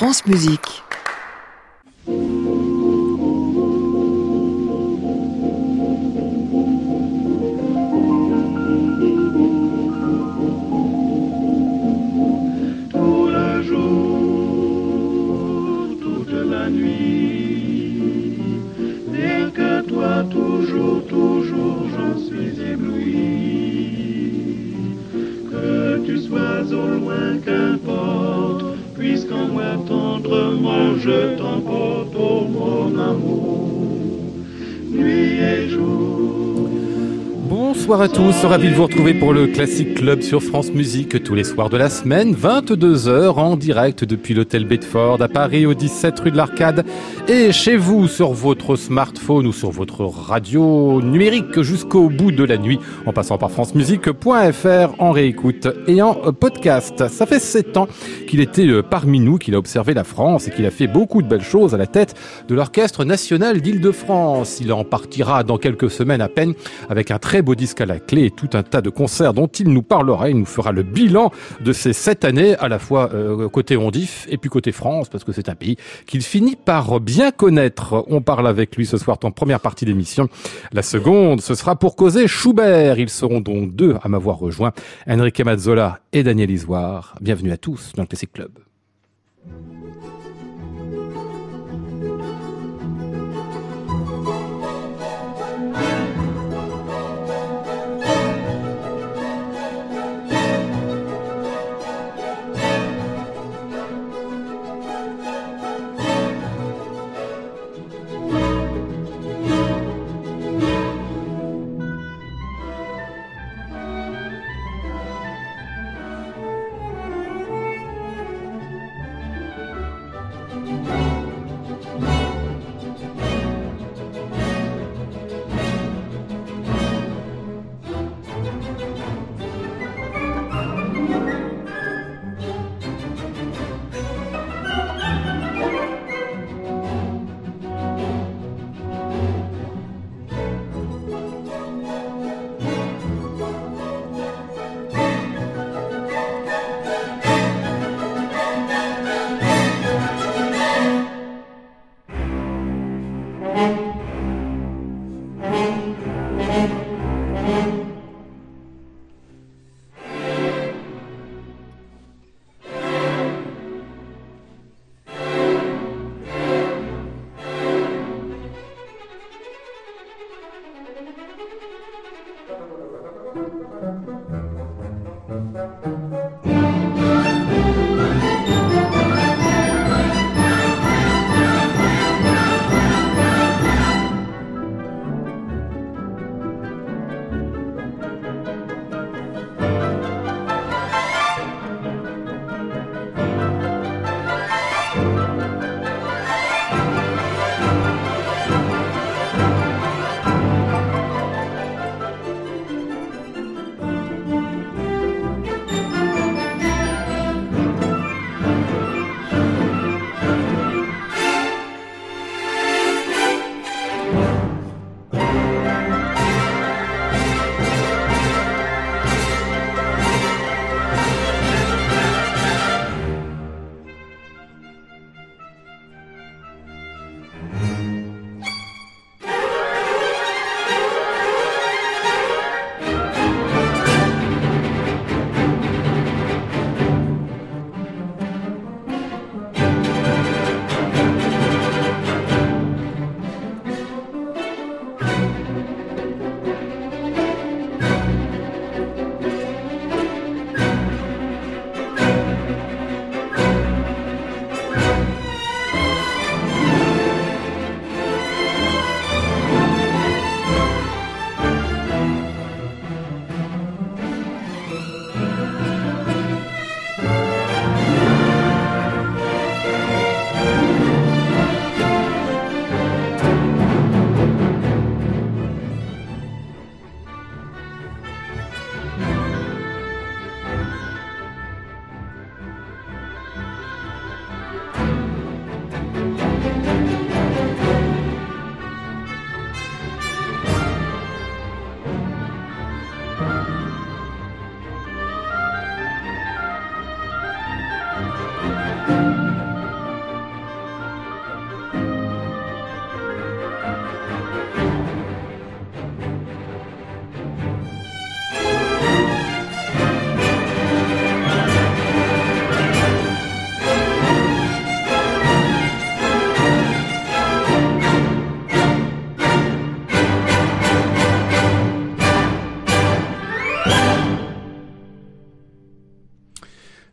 France Musique. Bonsoir à tous, ravi de vous retrouver pour le Classic Club sur France Musique tous les soirs de la semaine, 22h en direct depuis l'hôtel Bedford à Paris au 17 rue de l'Arcade et chez vous sur votre smartphone ou sur votre radio numérique jusqu'au bout de la nuit en passant par francemusique.fr en réécoute et en podcast. Ça fait 7 ans qu'il était euh, parmi nous, qu'il a observé la France et qu'il a fait beaucoup de belles choses à la tête de l'Orchestre National d'Île-de-France. Il en partira dans quelques semaines à peine avec un très beau disque à la clé tout un tas de concerts dont il nous parlera. Il nous fera le bilan de ces sept années, à la fois euh, côté Ondif et puis côté France, parce que c'est un pays qu'il finit par bien connaître. On parle avec lui ce soir en première partie d'émission. La seconde, ce sera pour causer Schubert. Ils seront donc deux à m'avoir rejoint, Enrique Mazzola et Daniel Isoire. Bienvenue à tous dans le Classic Club.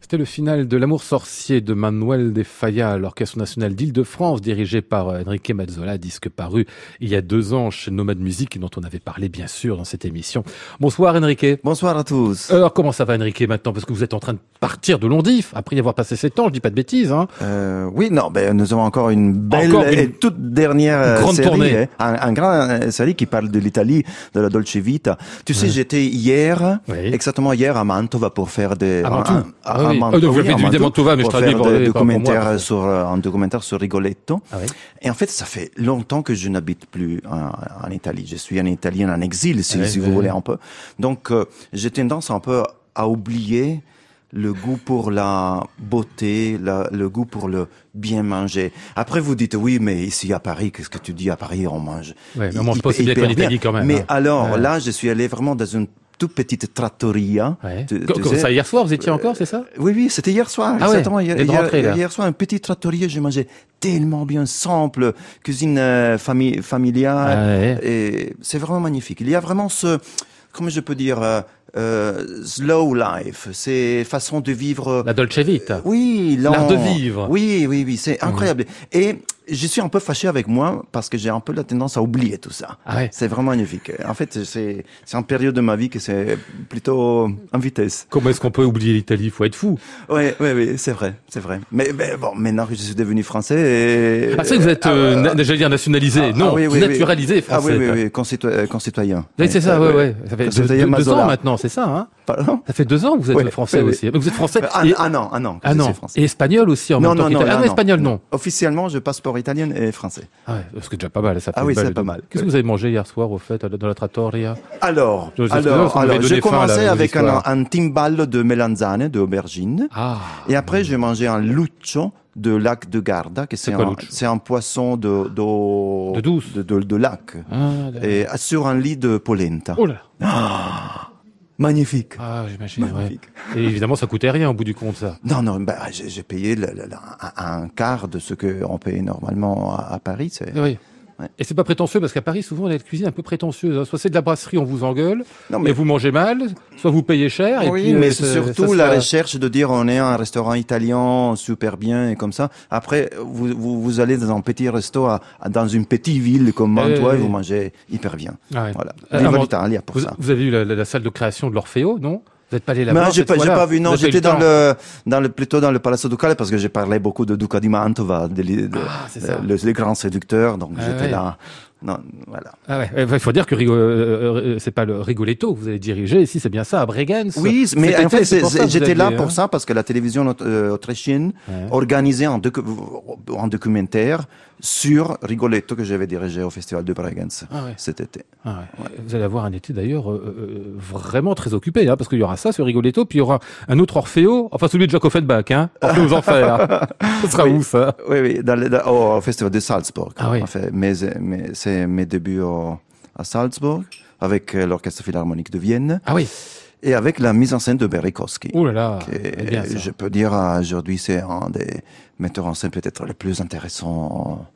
C'était le final de L'amour sorcier de Manuel de Falla, l'Orchestre national d'Île-de-France, dirigé par euh, Enrique Mazzola, disque paru il y a deux ans chez Nomad Music, dont on avait parlé bien sûr dans cette émission. Bonsoir Enrique. Bonsoir à tous. Alors comment ça va Enrique maintenant? Parce que vous êtes en train de partir de Londif, après y avoir passé sept ans, je dis pas de bêtises. Hein. Euh, oui, non, ben, nous avons encore une belle et toute dernière euh, grande série, tournée. hein, un, un grand euh, série qui parle de l'Italie, de la Dolce Vita. Tu sais, j'étais hier, Oui. exactement hier à Mantova pour faire des... À Ah oui. Euh, oui, Mantova, mais pour faire des documentaires sur, euh, un documentaire sur Rigoletto. Ah. Et en fait, ça fait longtemps que je n'habite plus en, en Italie. Je suis un Italien en exil, si, vous voulez un peu. Donc, euh, j'ai tendance un peu à oublier le goût pour la beauté, la- le goût pour le bien manger. Après, vous dites oui, mais ici à Paris, qu'est-ce que tu dis? À Paris On mange. Ouais, mais on mange pas aussi bien qu'en Italie quand même, Mais hein. alors, Ouais. là, je suis allé vraiment dans une toute petite trattoria. Ouais. Tu- Co- tu Comme sais, ça hier soir, vous étiez encore, c'est ça? Oui, oui, c'était hier soir, Ah ouais, exactement. Hier, de hier- hier soir, un petit trattoria, j'ai mangé tellement bien, simple, cuisine euh, fami- familiale, Ah ouais. et c'est vraiment magnifique. Il y a vraiment ce, comment je peux dire, euh, euh, slow life, c'est façon de vivre. La Dolce Vita. Oui, lent. L'art de vivre. Oui, oui, oui, c'est incroyable. Et je suis un peu fâché avec moi parce que j'ai un peu la tendance à oublier tout ça. Ah ouais. C'est vraiment magnifique. En fait, c'est c'est une période de ma vie que c'est plutôt en vitesse. Comment est-ce qu'on peut oublier l'Italie? Il faut être fou. Oui, oui, oui, c'est vrai, c'est vrai. Mais, mais bon, maintenant que je suis devenu français, et... Ah, c'est que vous êtes, euh, Ah, na- j'allais dire nationalisé. ah, non, ah, oui, oui, oui. naturalisé Ah français. oui, oui, oui, concito- euh, concitoyen. Oui, c'est ça, ouais, ouais. Ça fait deux, deux- ans maintenant, c'est ça, hein Pardon Ça fait deux ans que vous êtes français aussi. Vous êtes français Ah, et... ah non, ah non, que Ah je non. suis français. Et espagnol aussi en non, même temps non, non, non, Ah non, non. espagnol, non. Officiellement, je passeport italien et français. Ah ouais, que déjà pas mal, ça Ah oui, c'est pas mal. Qu'est-ce que vous avez mangé hier soir, au fait, dans la trattoria? Alors, Je- j'ai là, commencé avec un, un timballo de melanzane, d'aubergine. Ah, Et après, j'ai mangé un luccio de lac de Garda, que c'est un, c'est un poisson de, De douce. de, de- de lac. ah. Et sur un lit de polenta. Oh là Magnifique. Ah, j'imagine, ouais. Magnifique. Et évidemment, ça coûtait rien au bout du compte, ça. Non, non, bah, j'ai payé le- le- le- un, quart de ce qu'on paye normalement à, à Paris. C'est... Oui. Ouais. Et c'est pas prétentieux parce qu'à Paris, souvent, on a une cuisine un peu prétentieuse. hein. Soit c'est de la brasserie, on vous engueule, Non, et mais, vous mangez mal, soit vous payez cher. et oui, puis, euh, mais c'est surtout la recherche de dire on est un restaurant italien super bien et comme ça. Après, vous, vous, vous allez dans un petit resto à, à- dans une petite ville comme Mantua Eh, et vous mangez hyper bien. Ah ouais. Voilà. Euh, Viva avant- l'Italia pour Vous, ça. vous avez la, la- la salle de création de l'Orfeo, non? Vous n'êtes pas allé là-bas j'ai cette pas, vu, non, avez j'étais dans le, dans le, plutôt dans le Palazzo Ducale parce que j'ai parlé beaucoup de Duca di Mantova, de, de- Ah, ça. le- les grands séducteurs, donc Ah j'étais ouais. là. Non, voilà. Ah ouais, il faut dire que Rigo- euh, euh, c'est pas le Rigoletto que vous allez diriger ici, c'est bien ça, à Bregenz. Oui, mais en fait, j'étais là pour hein. ça parce que la télévision aut- euh, autrichienne Ouais. organisait un, docu- un documentaire sur Rigoletto que j'avais dirigé au Festival de Bregenz Ah ouais. cet été. Ah ouais. Vous allez avoir un été d'ailleurs euh, euh, vraiment très occupé, hein, parce qu'il y aura ça sur Rigoletto, puis il y aura un autre Orfeo, enfin celui de Jacques Offenbach, hein, Orfeo aux enfers. Ce sera Oui. où ça Oui, oui, dans dans- au, Festival de Salzbourg. Ah oui. Fait, c'est mes débuts au- à Salzbourg avec euh, l'Orchestre Philharmonique de Vienne Ah oui. et avec la mise en scène de Berikowski. Oh là là. bien je peux dire aujourd'hui c'est un des metteur en scène peut-être le plus intéressant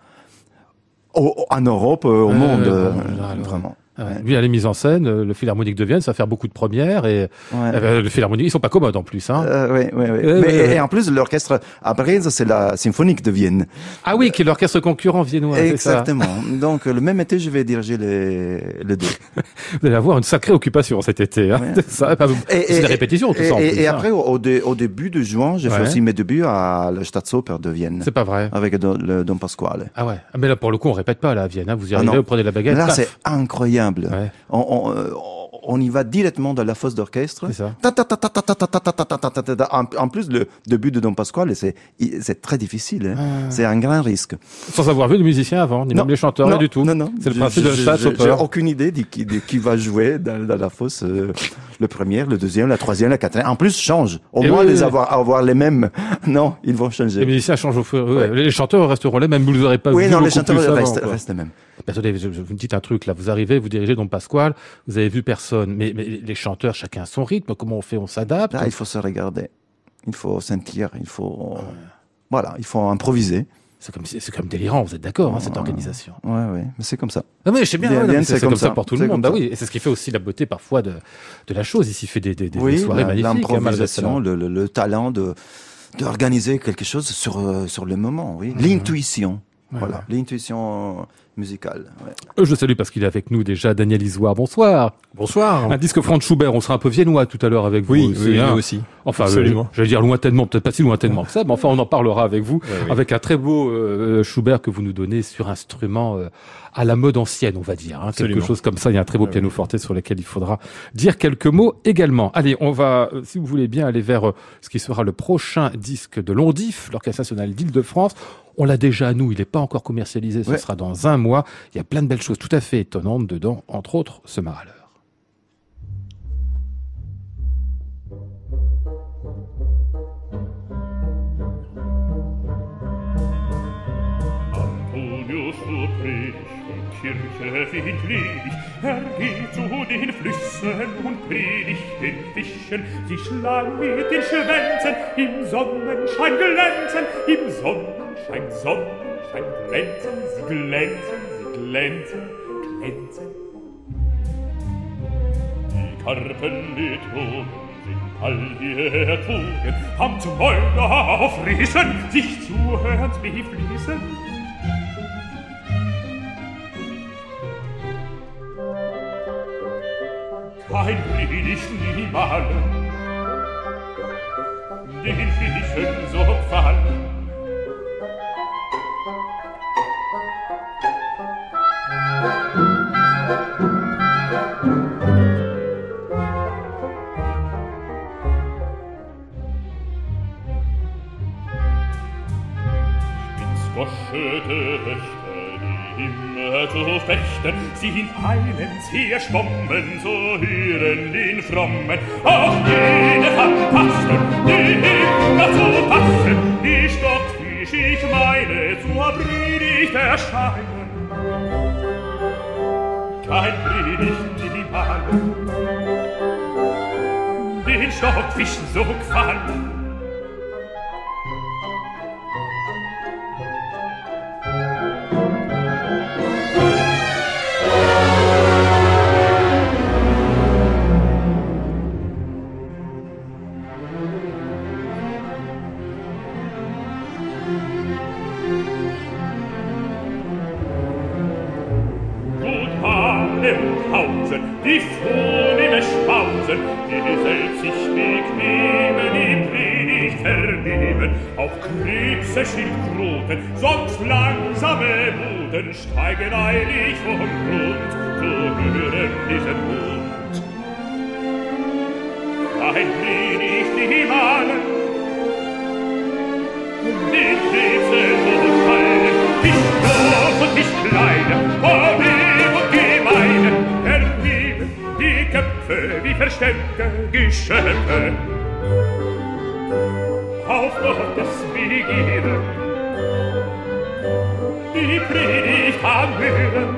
euh, en, en Europe, euh, au monde, euh, vraiment. Ah ouais. Lui, les mises en scène, euh, le Philharmonique de Vienne, ça va faire beaucoup de premières, et Ouais. euh, le Philharmonique, ils sont pas commodes en plus. Hein. Euh, oui, oui, oui. Ouais, Mais- ouais, ouais. Et en plus, l'orchestre à Bregenz, c'est la symphonique de Vienne. Ah oui, qui est l'orchestre concurrent viennois, ça. Exactement. Donc, le même été, je vais diriger les, les deux. Vous allez avoir une sacrée occupation cet été. Hein. Ça. C'est des répétitions, tout et, ça. en et- plus, et hein. après, au, au dé- au début de juin, j'ai fait aussi mes débuts à la Staatsoper de Vienne, c'est pas vrai. avec Don- le Don Pasquale. Ah ouais. Ah, mais là, pour le coup, on répète pas là à Vienne. Hein. Vous y Ah arrivez, vous prenez la baguette. Là, c'est incroyable. On, y va directement dans la fosse d'orchestre. En plus, le début de Don Pasquale, c'est très difficile. C'est un grand risque. Sans avoir vu le musicien avant, ni même les chanteurs, non. rien du tout. Non, non. C'est le principe de chasse J'ai aucune idée de qui, va jouer dans, la fosse. Le premier, le deuxième, la troisième, la quatrième. En plus, change. Au Et moins, les avoir, les mêmes. Non, ils vont changer. Les musiciens changent au fur et à mesure. Les chanteurs resteront les mêmes. Vous ne les aurez pas Oui, non, les chanteurs restent les mêmes. Mais attendez, vous me dites un truc là. Vous arrivez, vous dirigez Don Pasquale, vous avez vu personne. Mais, mais les chanteurs, chacun a son rythme. Comment on fait On s'adapte. Là, il faut se regarder. Il faut sentir. Il faut. Voilà, il faut improviser. C'est comme, c'est comme délirant, vous êtes d'accord, hein, cette organisation. Ouais, ouais, mais c'est comme ça. Ah oui, je sais bien, ouais, non, mais c'est comme comme ça ça. pour tout le monde. Bah oui, et c'est ce qui fait aussi la beauté parfois de, de la chose. Ici, fait des, des, des Oui, soirées la- magnifiques. hein, l'improvisation, le, le, le talent de d'organiser quelque chose sur euh, sur le moment, oui. L'intuition, voilà, ouais. l'intuition musicale. ouais. Euh, Je salue parce qu'il est avec nous déjà Daniel Isoire. Bonsoir. Bonsoir. Un disque Franz Schubert. On sera un peu viennois tout à l'heure avec vous. Oui, aussi, oui, hein. nous aussi. Enfin, Absolument. euh, j'allais dire lointainement, peut-être pas si lointainement que ça, mais enfin, on en parlera avec vous, Ouais, oui. avec un très beau euh, Schubert que vous nous donnez sur instrument euh, à la mode ancienne, on va dire. hein. quelque chose comme ça. Il y a un très beau Ouais, piano forte sur lequel il faudra dire quelques mots également. Allez, on va, euh, si vous voulez bien, aller vers euh, ce qui sera le prochain disque de Londif, l'Orchestre national d'Île-de-France. On l'a déjà à nous, il n'est pas encore commercialisé, ce Ouais. sera dans un mois. Il y a plein de belles choses tout à fait étonnantes dedans, entre autres ce Maraleur. Sprich, Kirche wie er geht zu den Flüssen und predigt den Fischen, sie schlagen mit den Schwänzen, im Sonnenschein glänzen, im Sonnenschein, Sonnenschein glänzen, sie glänzen, sie glänzen, glänzen. Die Karpen mit sind all ihr erzogen, am Zmäuler auf Riesen sich zuhörend befließen, ein wenig niemalen, den Fischen so gefallen. Zu fechten, sind eilends herschwommen, so hören den Frommen. Auch jede Fantasten, die immer zu passen, die Stockfisch, ich meine, zur Predigt erscheinen. Kein Predigt, die Malen, den Stockfischen so gefallen. Und hausen, die vornehme Spausen, die selbst sich bequemen, die Predigt vernehmen. Auch Krebse, Schildkröten, sonst langsame Boden steigen eilig vom Grund, so hören diesen Mund. Geschöpfe wie verstellte Geschöpfe auf Gottes Begierde die Predigt anhören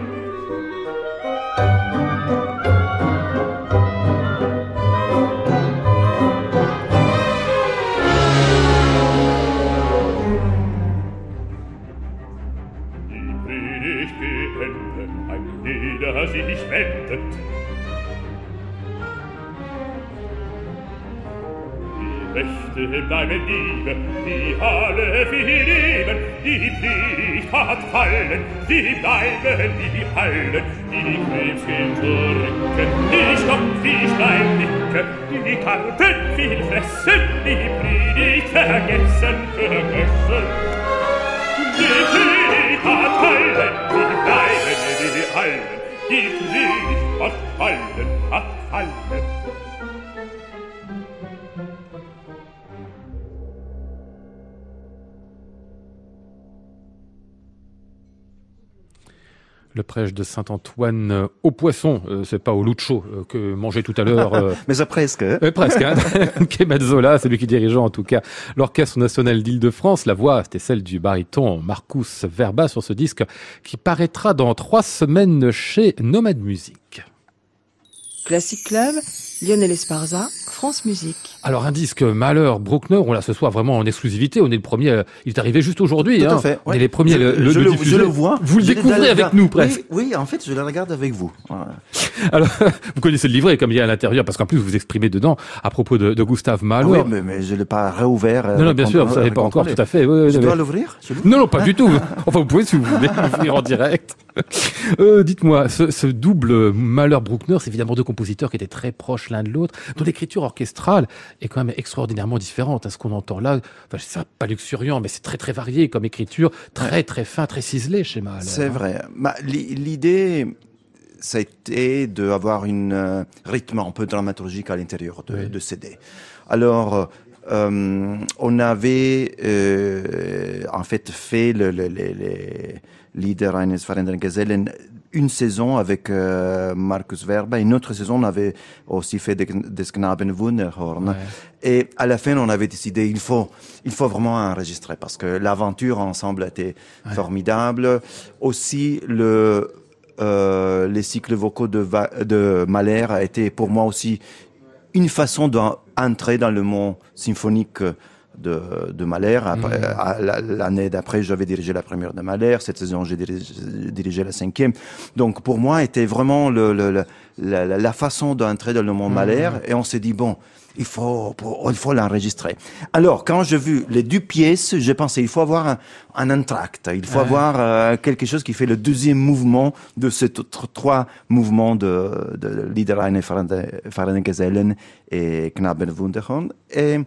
Die Predigt geendet, ein jeder sich wendet Leben bleiben Liebe, die alle viel leben, die Pflicht hat fallen, die bleiben die Hallen, die Krebs Knöpfchen drücken, die Stopp wie Stein nicken, die Karten viel fressen, die Predigt vergessen, vergessen. Die Pflicht hat fallen, die bleiben die Hallen, die Pflicht hat fallen, hat fallen, Le prêche de Saint-Antoine euh, au poisson, euh, c'est pas au lucho euh, que mangeait tout à l'heure euh, Mais ça presque. hein. Euh, presque, hein. C'est lui qui dirigeait en tout cas l'Orchestre national d'Île-de-France. La voix, c'était celle du baryton Marcus Verba sur ce disque qui paraîtra dans trois semaines chez Nomad Music. Classic Club, Lionel Esparza, France Musique. Alors un disque Malheur, Bruckner, on l'a ce soir vraiment en exclusivité. On est le premier, il est arrivé juste aujourd'hui. Tout hein. à fait. On ouais. est les premiers Je, le, le, je le je vois. Vous le Je découvrez avec nous presque. Oui, oui, en fait, je le regarde avec vous. Voilà. Alors vous connaissez le livret comme il y a à l'intérieur, parce qu'en plus vous vous exprimez dedans à propos de, de Gustave Ah Mahler. oui, mais, mais je ne l'ai pas réouvert. euh, non, non, bien sûr, vous savez pas encore tout à fait. Oui, oui, Je oui. dois l'ouvrir Non, non, pas du tout. Enfin, vous pouvez si vous voulez l'ouvrir en direct. Euh, Dites-moi, ce, ce double Mahler-Bruckner, c'est évidemment deux compositeurs qui étaient très proches l'un de l'autre, dont l'écriture orchestrale est quand même extraordinairement différente à ce qu'on entend là. Enfin, c'est pas luxuriant, mais c'est très très varié comme écriture, très très fin, très ciselé chez Mahler. C'est vrai. Bah, l'i- L'idée, ça a été d'avoir une euh, rythme un peu dramaturgique à l'intérieur de, Oui. de CD. Alors, euh, on avait euh, en fait fait le, le, le, le leader Eines Gesellen une saison avec euh, Markus Werber, une autre saison on avait aussi fait des, des. Ouais. Et à la fin, on avait décidé, il faut, il faut vraiment enregistrer parce que l'aventure ensemble était formidable. Aussi, le, euh, les cycles vocaux de, Va- de Mahler a été pour moi aussi une façon d'entrer dans le monde symphonique de, de Mahler. La- L'année d'après, j'avais dirigé la première de Mahler. Cette saison, j'ai dirigé, dirigé la cinquième. Donc, pour moi, était vraiment le, le- le- la, façon d'entrer dans le monde Mahler. Et on s'est dit, bon, il faut, il faut l'enregistrer. Alors, quand j'ai vu les deux pièces, j'ai pensé, il faut avoir un, un entracte. Il faut Ouais. avoir euh, quelque chose qui fait le deuxième mouvement de ces trois mouvements de, de Fahrenden et Knaben Wunderhorn. Et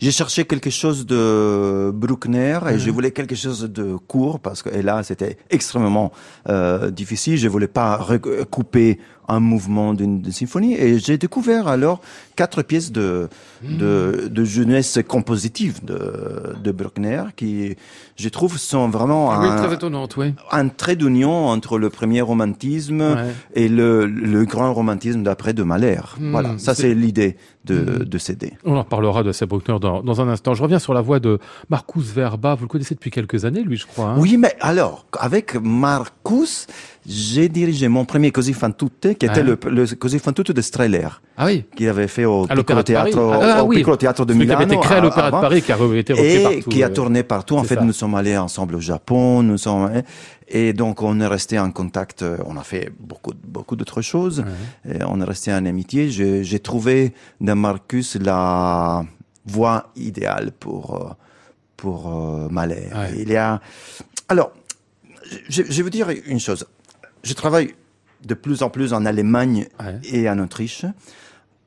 j'ai cherché quelque chose de Bruckner et je voulais quelque chose de court parce que et là c'était extrêmement euh, difficile. Je voulais pas recouper un mouvement d'une symphonie et j'ai découvert alors quatre pièces de de, de jeunesse compositive de, de Bruckner qui je trouve sont vraiment Oui, un, très oui. un trait d'union entre le premier romantisme Ouais. et le, le grand romantisme d'après de Mahler. Hmm, voilà, ça c'est- l'idée de, de CD. On en reparlera de Seb Bruckner dans, dans un instant. Je reviens sur la voix de Marcus Verba. Vous le connaissez depuis quelques années, lui, je crois. hein? Oui, mais alors, avec Marcus, j'ai dirigé mon premier Così fan tutte, qui était Ah. le, le Così fan tutte de Streller, Ah oui. qu'il avait fait au Piccolo. Théâtre, Ah, au oui. Théâtre de Celui qui Milano. avait été créé à l'Opéra de. Paris, qui a été repris et partout. qui a tourné partout. En fait, ça. nous sommes allés ensemble au Japon, nous sommes et donc on est resté en contact. euh, On a fait beaucoup beaucoup d'autres choses. Et on est resté en amitié. J'ai trouvé dans Marcus la voix idéale pour euh, pour euh, Mahler. Ouais. Il y a alors je, je vais vous dire une chose. Je travaille de plus en plus en Allemagne Ouais. et en Autriche.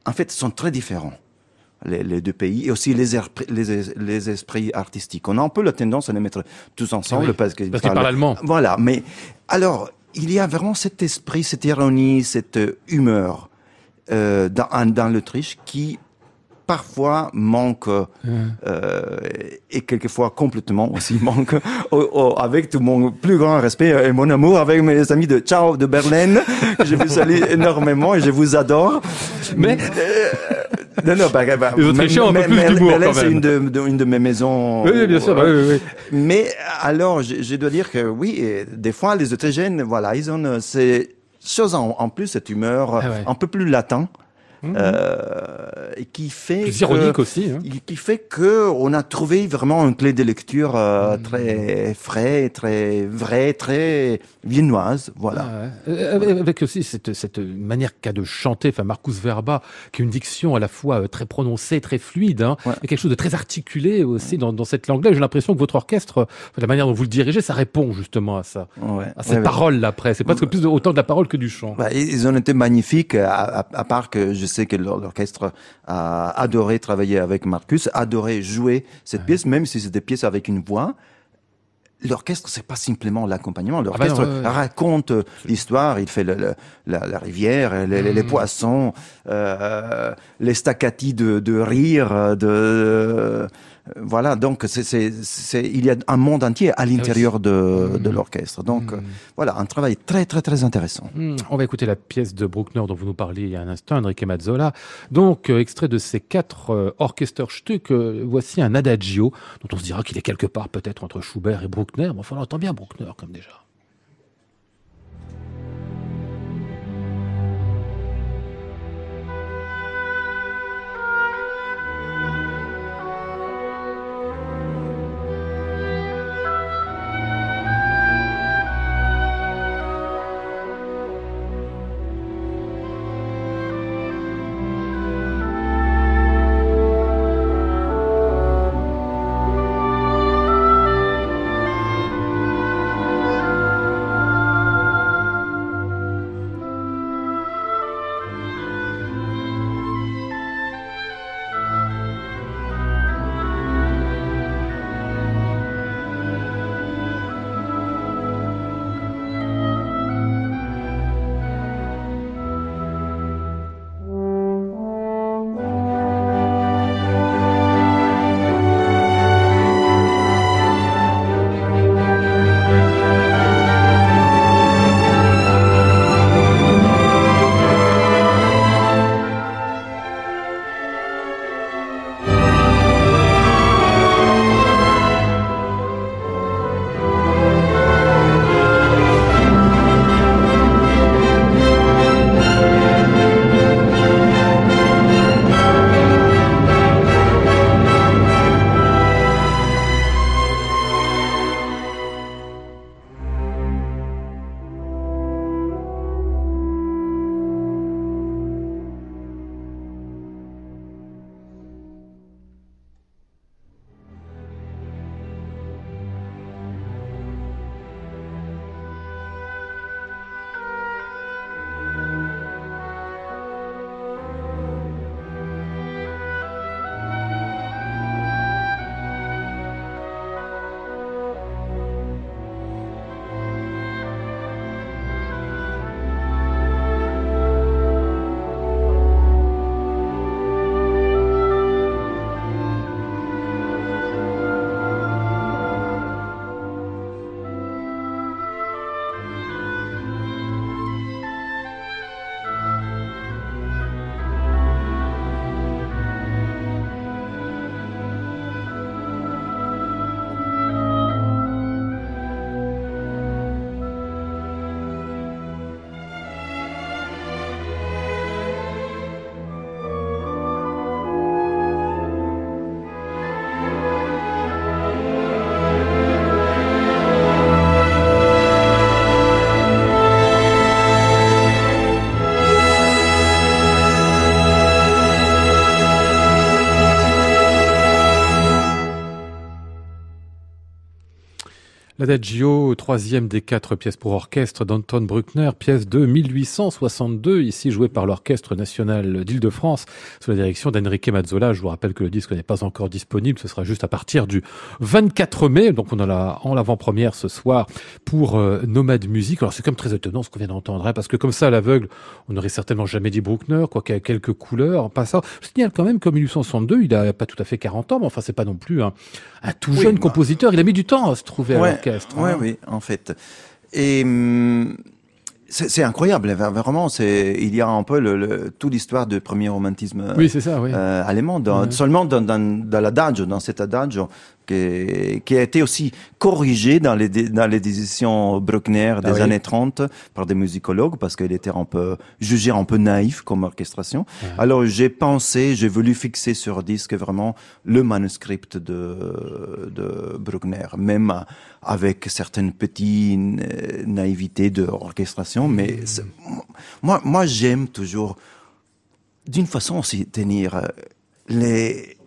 En fait, sont très différents les, les deux pays et aussi les, erpri- les, les esprits artistiques. On a un peu la tendance à les mettre tous ensemble Oui, parce qu'ils parce qu'ils parlent allemand. Voilà, mais alors il y a vraiment cet esprit, cette ironie, cette humeur euh, dans l'Autriche qui parfois manque euh, et quelquefois complètement aussi manque avec tout mon plus grand respect et mon amour avec mes amis de Ciao de Berlin que je vous salue énormément et je vous adore Mais- Euh, non non bah, bah, Les Autrichiens ont un peu plus d'humour, c'est une de, de- une de mes maisons Oui, oui, bien sûr. bah oui, oui, mais alors, je, je dois dire que oui, des fois, les Autrichiens, voilà, ils ont euh, ces choses en, en plus, cette humeur Ah ouais. Un peu plus latin, euh, et qui fait Plus que- ironique aussi. hein. qui fait que on a trouvé vraiment une clé de lecture euh, Mhm. très frais, très vrai, très viennoise, voilà. Ah ouais. Euh, avec- Avec aussi cette, cette manière qu'a de chanter, enfin Marcus Verba, qui a une diction à la fois euh, très prononcée, très fluide, hein, Ouais. et quelque chose de très articulé aussi dans, dans cette langue-là. J'ai l'impression que votre orchestre, euh, la manière dont vous le dirigez, ça répond justement à ça, Ouais. à Ouais, ouais. paroles-là après. C'est presque plus de, autant de la parole que du chant. Bah, ils ont été magnifiques, à, à- à part que je sais que l'or- l'orchestre a adoré travailler avec Marcus, adoré jouer cette pièce, même si c'est des pièces avec une voix. L'orchestre, c'est pas simplement l'accompagnement. L'orchestre Ah bah ouais, ouais. raconte l'histoire. Il fait le- le- la, la rivière, les, Mhm. poissons, euh, les staccati de, de rire, de euh, voilà. Donc, c'est, il y a un monde entier à l'intérieur de, de l'orchestre. Donc, euh, voilà, un travail très, très, très intéressant. Hmm, On va écouter la pièce de Bruckner dont vous nous parliez il y a un instant, Enrique Mazzola. Donc, euh, extrait de ces quatre euh, Orchesterstück, euh, voici un adagio dont on se dira qu'il est quelque part peut-être entre Schubert et Bruckner, mais enfin, on entend bien Bruckner comme déjà. L'Adagio, troisième des quatre pièces pour orchestre d'Anton Bruckner, pièce de 1862, ici jouée par l'Orchestre national d'Île-de-France, sous la direction d'Enrique Mazzola. Je vous rappelle que le disque n'est pas encore disponible, ce sera juste à partir du 24 mai, donc on a en l'avant-première ce soir pour euh, Nomade Musique. Alors c'est comme très étonnant ce qu'on vient d'entendre, hein, parce que comme ça, à l'aveugle, on n'aurait certainement jamais dit Bruckner, quoi qu'il y a quelques couleurs. En passant, je signale quand même qu'en 1862, il a pas tout à fait 40 ans, mais enfin c'est pas non plus un, tout jeune bah, compositeur. Il a mis du temps à se trouver à l'orchestre. Oui, oui, en fait. Et hum, c'est incroyable, vraiment. C'est il y a un peu le, le, toute l'histoire du premier romantisme oui, ça, oui. euh, allemand. Dans, Ouais. Seulement dans, dans, dans l'adagio, dans cet adagio qui, qui a été aussi corrigé dans les dans les décisions Bruckner des Ah oui. années 30 par des musicologues parce qu'il était un peu jugé un peu naïf comme orchestration. Alors j'ai pensé, j'ai voulu fixer sur disque vraiment le manuscrit de de Bruckner, même avec certaines petites euh, naïvetés de orchestration, mais c'est- moi moi j'aime toujours d'une façon aussi tenir euh, les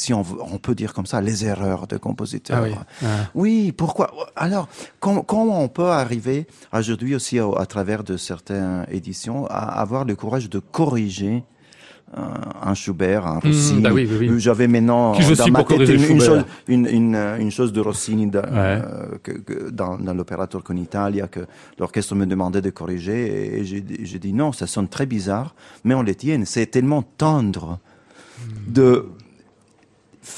si on, peut dire comme ça, les erreurs de compositeurs. Ah oui. Ah. Oui, pourquoi? Alors, com- comment on peut arriver aujourd'hui aussi à, à travers de certaines éditions à avoir le courage de corriger euh, un Schubert, un Rossini? bah oui, oui, oui. J'avais maintenant je dans ma tête corriger une, une Schubert. chose, une, une, euh, une chose de Rossini Ouais. euh, que, que dans, dans l'opérateur con Italia que l'orchestre me demandait de corriger et j'ai j'ai dit non, ça sonne très bizarre, mais on les tient. C'est tellement tendre de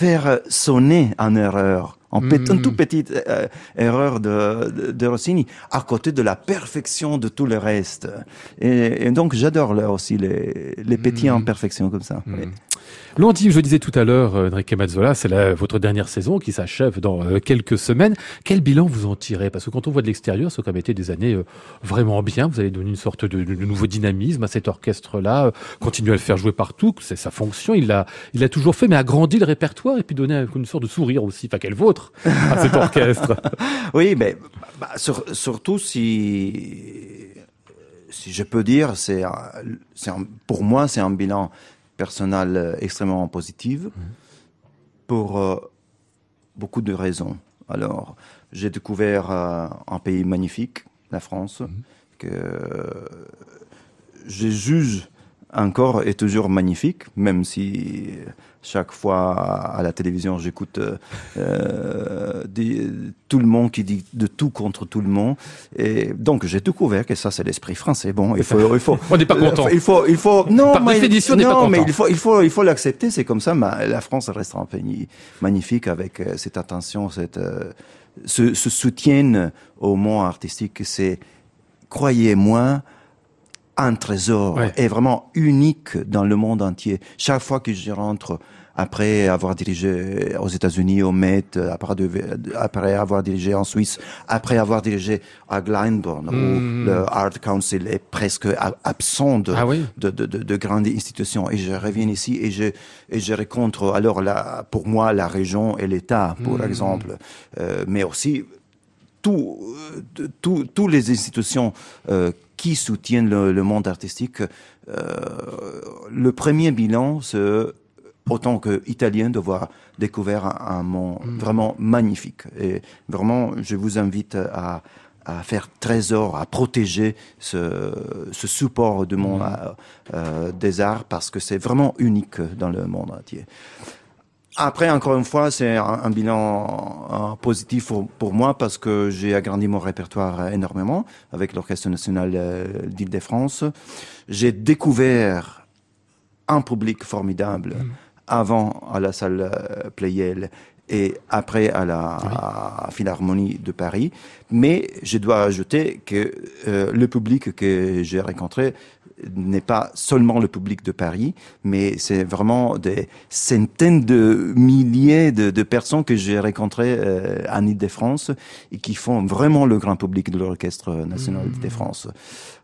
faire sonner en erreur, en Mm. pét- une toute petite euh, erreur de, de, de Rossini, à côté de la perfection de tout le reste. Et, et donc j'adore là aussi les, les petites Mm. imperfections comme ça. oui. L'on dit, je disais tout à l'heure, euh, Enrique Mazzola, c'est la- votre dernière saison qui s'achève dans euh, quelques semaines. Quel bilan vous en tirez? Parce que quand on voit de l'extérieur, ça a quand même été des années euh, vraiment bien. Vous avez donné une sorte de, de nouveau dynamisme à cet orchestre-là, euh, continuer à le faire jouer partout, c'est sa fonction. Il l'a, il l'a toujours fait, mais agrandi le répertoire et puis donné un- une sorte de sourire aussi, enfin quel vôtre, à cet orchestre. Oui, mais bah, sur- surtout si, si je peux dire, c'est, pour moi, c'est un bilan personnel euh, extrêmement positif pour euh, beaucoup de raisons. Alors, j'ai découvert euh, un pays magnifique, la France, que je juge encore et toujours magnifique, même si chaque fois à la télévision j'écoute euh, euh, tout le monde qui dit de tout contre tout le monde. Et donc j'ai découvert que ça c'est l'esprit français. Bon, il faut, il faut. On n'est pas content. Il faut, il faut. Non, Par mais, définition, on n'est non, pas content. mais il faut, il faut, il faut l'accepter. C'est comme ça. Mais la France reste un pays magnifique avec euh, cette attention, cette, euh, ce, ce soutien au monde artistique. C'est, croyez-moi, un trésor Ouais. est vraiment unique dans le monde entier. Chaque fois que je rentre, après avoir dirigé aux États-Unis, au Met, après, de- après avoir dirigé en Suisse, après avoir dirigé à Glyndebourne, où le Art Council est presque absent de, Hmm. Ah oui. de, de, de, de grandes institutions. Et je reviens ici et je, et je rencontre alors la, pour moi la région et l'État, pour Hmm. exemple, euh, mais aussi tout, euh, tout- tous les institutions euh, qui soutiennent le, le monde artistique, euh, le premier bilan, c'est autant que italien de voir découvert un, un monde vraiment magnifique. Et vraiment, je vous invite à, à faire trésor, à protéger ce, ce support du monde euh, euh, des arts parce que c'est vraiment unique dans le monde entier. Après, encore une fois, c'est un, un bilan euh, positif pour, pour moi parce que j'ai agrandi mon répertoire énormément avec l'Orchestre national euh, d'Île-de-France. J'ai découvert un public formidable avant à la salle euh, Playel et après à la à Philharmonie de Paris. Mais je dois ajouter que euh, le public que j'ai rencontré n'est pas seulement le public de Paris, mais c'est vraiment des centaines de milliers de, de personnes que j'ai rencontrées euh, en Ile-de-France et qui font vraiment le grand public de l'Orchestre national d'Île-de-France.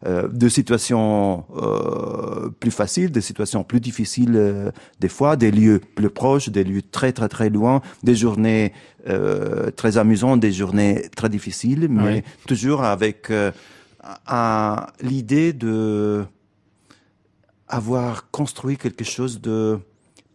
Euh, de situations euh, plus faciles, des situations plus difficiles euh, des fois, des lieux plus proches, des lieux très très très loin, des journées euh, très amusantes, des journées très difficiles, mais Oui. toujours avec l'idée de avoir construit quelque chose de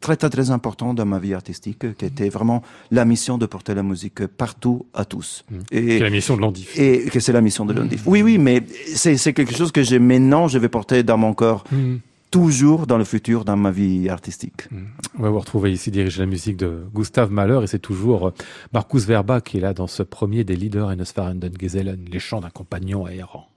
très très très important dans ma vie artistique, qui était vraiment la mission de porter la musique partout à tous. Mmh. Et la mission de l'Andif. Et que c'est la mission de l'Andif. Oui, oui, mais c'est quelque chose que j'ai maintenant, je vais porter dans mon corps. Mmh. Toujours dans le futur, dans ma vie artistique. Mmh. On va vous retrouver ici diriger la musique de Gustave Mahler et c'est toujours euh, Marcus Verba qui est là dans ce premier des leaders Enesfarenden Gesellen, les chants d'un compagnon aérant.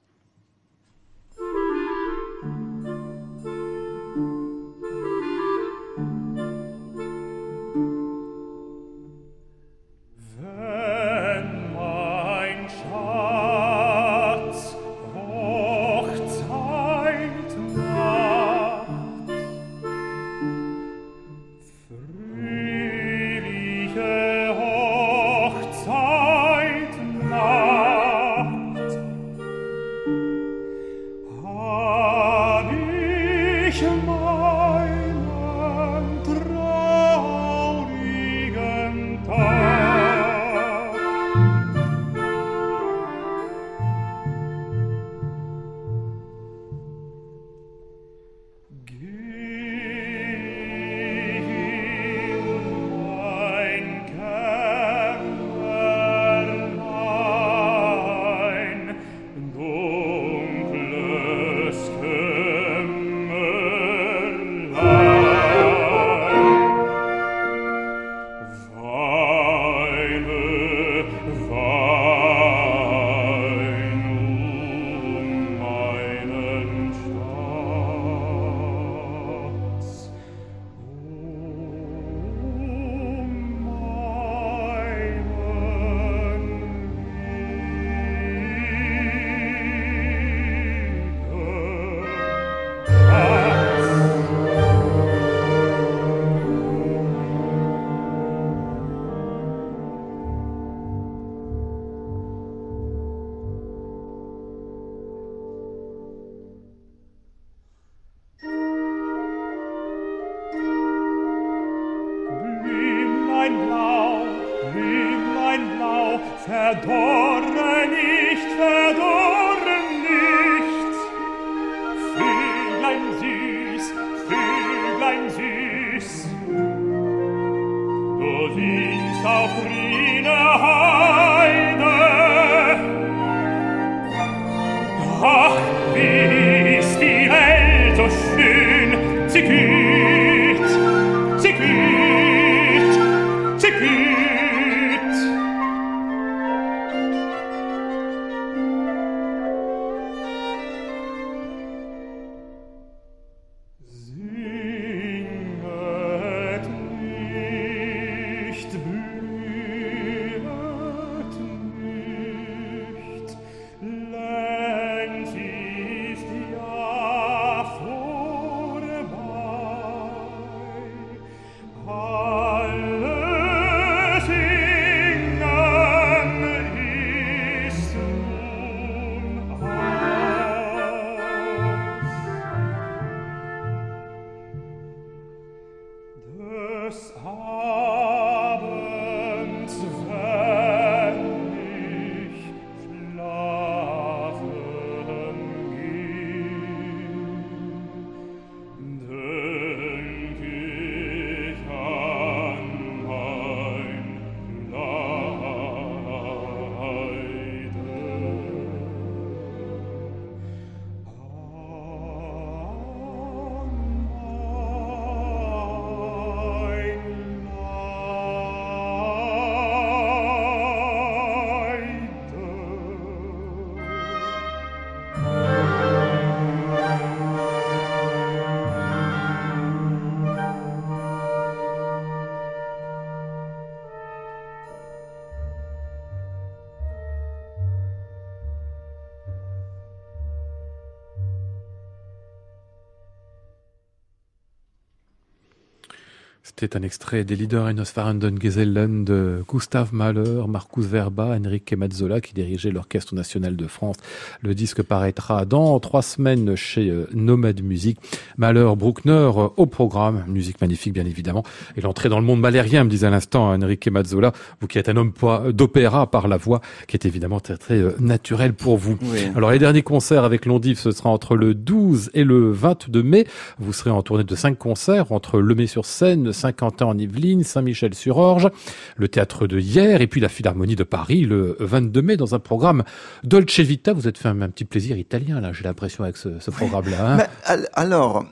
C'était un extrait des Leaders in Osfarenden Gesellen de Gustav Mahler, Marcus Verba, Enrique Mazzola qui dirigeait l'Orchestre National de France. Le disque paraîtra dans trois semaines chez euh, Nomad Music. Mahler, Bruckner euh, au programme. Musique magnifique, bien évidemment. Et l'entrée dans le monde malérien, me disait à l'instant Enrique Mazzola, vous qui êtes un homme d'opéra par la voix, qui est évidemment très, très euh, naturel pour vous. Alors, les derniers concerts avec Londiv, ce sera entre le 12 et le 22 mai. Vous serez en tournée de cinq concerts entre Le Mai sur scène, Saint-Quentin en Yvelines, Saint-Michel-sur-Orge, le théâtre de hier et puis la Philharmonie de Paris le 22 mai dans un programme Dolce Vita. Vous êtes fait un, petit plaisir italien là, j'ai l'impression avec ce, ce programme-là. Hein. alors,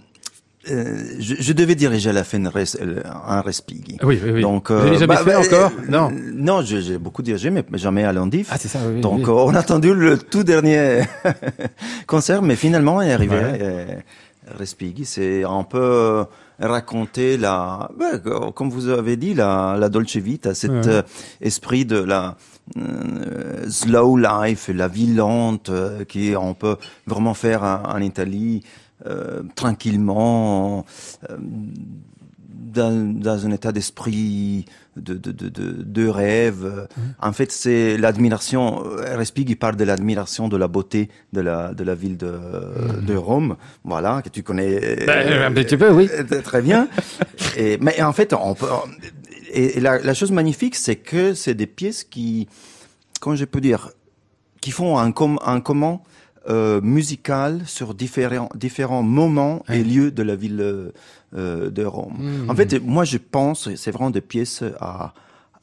euh, je, je, devais diriger à la fin euh, un respighi. Oui, oui, oui. Donc, euh, Vous jamais bah, fait bah, encore euh, Non. Non, j'ai beaucoup dirigé, mais jamais à l'Andif. Ah, c'est ça. Oui, Donc, on a attendu le tout dernier concert, mais finalement, il est arrivé. Ouais. Respighi, c'est un peu raconter la, comme vous avez dit, la, la Dolce Vita, cet ouais. esprit de la euh, slow life, la vie lente, euh, qui on peut vraiment faire en, en Italie euh, tranquillement, euh, dans, dans, un état d'esprit de, de, de, rêve. Mmh. En fait, c'est l'admiration. Respighi il parle de l'admiration de la beauté de la, de la ville de, mmh. de Rome, voilà, que tu connais ben, un petit peu, oui. Euh, très bien. et, mais en fait, on peut. Et, la, la chose magnifique, c'est que c'est des pièces qui, comment je peux dire, qui font un, com un comment euh, musical sur différents différents moments et lieux de la ville euh, de Rome. Mmh. En fait, moi je pense c'est vraiment des pièces à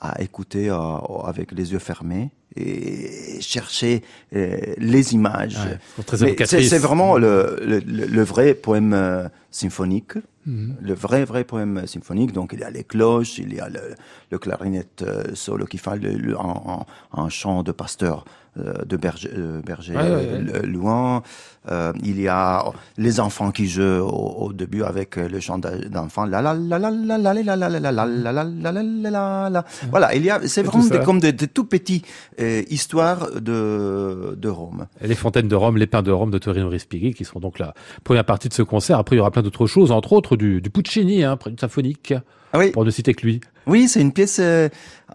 à écouter à, avec les yeux fermés et chercher euh, les images. Ouais, c'est vraiment le, le, le, vrai poème euh, symphonique, mmh. le vrai vrai poème symphonique. Donc il y a les cloches, il y a le, le clarinette euh, solo qui fait le, en, en, en chant de pasteur euh, de Berger, euh. Louan. Euh, il y a les enfants qui jouent au, au début avec le chant d'enfants. La la la la la la la la la la la la la la la la la. Voilà, il y a, c'est vraiment des, comme des, des tout petits euh, histoires de de Rome. Et les fontaines de Rome, les pins de Rome de Torino Respighi, qui seront donc la première partie de ce concert. Après, il y aura plein d'autres choses, entre autres du, du Puccini, hein, symphonique. Ah oui. Pour ne citer que lui. Oui, c'est une pièce euh,